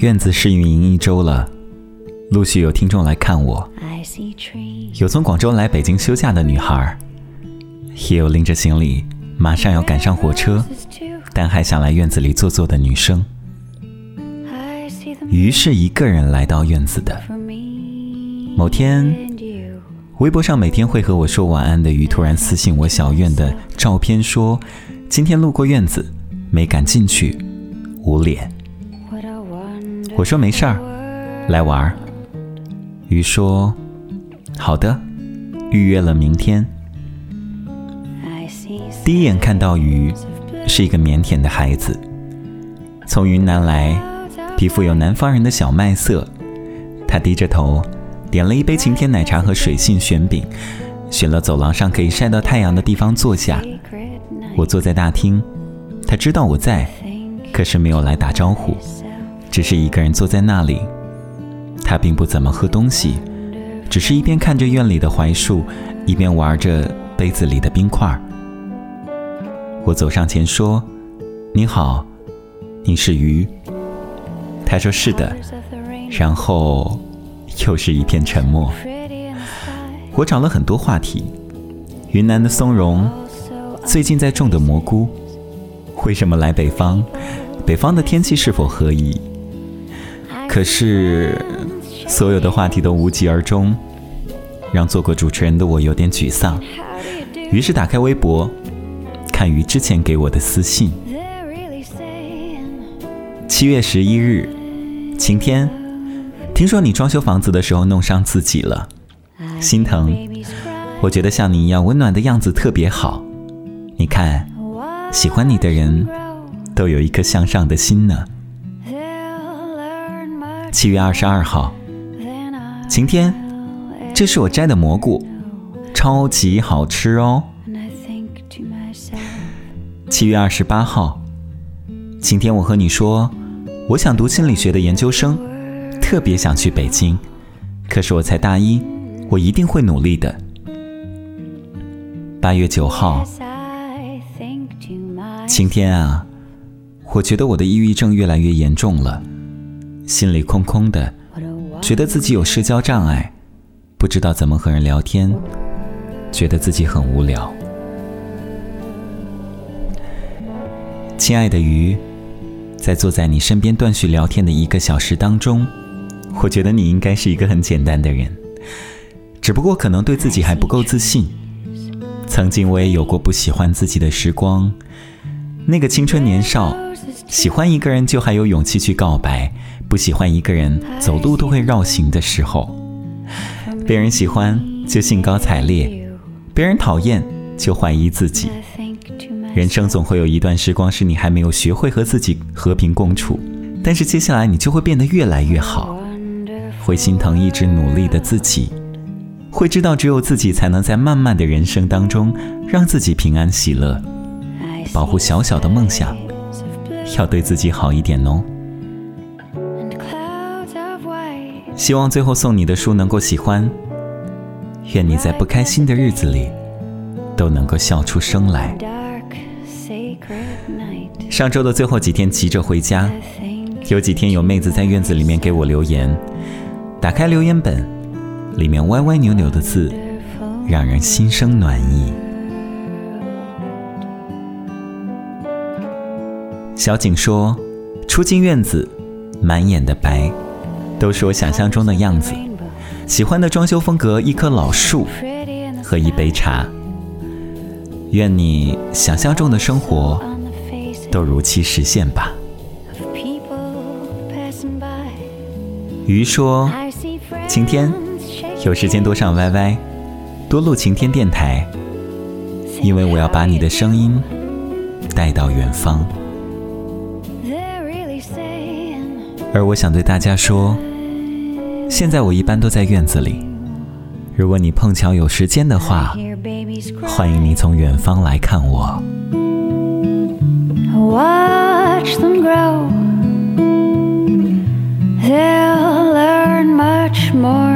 院子试运营一周了，陆续有听众来看我，有从广州来北京休假的女孩，也有拎着行李马上要赶上火车，但还想来院子里坐坐的女生。鱼是一个人来到院子的。某天，微博上每天会和我说晚安的鱼突然私信我小院的照片，说今天路过院子，没敢进去，捂脸。我说没事儿，来玩儿。鱼说：“好的，预约了明天。”第一眼看到鱼，是一个腼腆的孩子，从云南来，皮肤有南方人的小麦色。他低着头，点了一杯晴天奶茶和水性卷饼，选了走廊上可以晒到太阳的地方坐下。我坐在大厅，他知道我在，可是没有来打招呼。只是一个人坐在那里，他并不怎么喝东西，只是一边看着院里的槐树，一边玩着杯子里的冰块。我走上前说：“你好，你是鱼？”他说：“是的。”然后又是一片沉默。我找了很多话题：云南的松茸，最近在种的蘑菇，为什么来北方？北方的天气是否合宜？可是，所有的话题都无疾而终，让做过主持人的我有点沮丧。于是打开微博，看于之前给我的私信。七月十一日，晴天，听说你装修房子的时候弄伤自己了，心疼。我觉得像你一样温暖的样子特别好。你看，喜欢你的人都有一颗向上的心呢。七月二十二号，晴天，这是我摘的蘑菇，超级好吃哦。七月二十八号，晴天，我和你说，我想读心理学的研究生，特别想去北京，可是我才大一，我一定会努力的。八月九号，晴天啊，我觉得我的抑郁症越来越严重了。心里空空的，觉得自己有社交障碍，不知道怎么和人聊天，觉得自己很无聊。亲爱的鱼，在坐在你身边断续聊天的一个小时当中，我觉得你应该是一个很简单的人，只不过可能对自己还不够自信。曾经我也有过不喜欢自己的时光，那个青春年少。喜欢一个人就还有勇气去告白，不喜欢一个人走路都会绕行的时候，别人喜欢就兴高采烈，别人讨厌就怀疑自己。人生总会有一段时光是你还没有学会和自己和平共处，但是接下来你就会变得越来越好，会心疼一直努力的自己，会知道只有自己才能在漫漫的人生当中让自己平安喜乐，保护小小的梦想。要对自己好一点哦。希望最后送你的书能够喜欢。愿你在不开心的日子里都能够笑出声来。上周的最后几天急着回家，有几天有妹子在院子里面给我留言，打开留言本，里面歪歪扭扭的字，让人心生暖意。小景说：“初进院子，满眼的白，都是我想象中的样子。喜欢的装修风格，一棵老树和一杯茶。愿你想象中的生活都如期实现吧。”鱼说：“晴天，有时间多上 YY，多录晴天电台，因为我要把你的声音带到远方。”而我想对大家说，现在我一般都在院子里。如果你碰巧有时间的话，欢迎你从远方来看我。Watch them grow. They'll learn much more.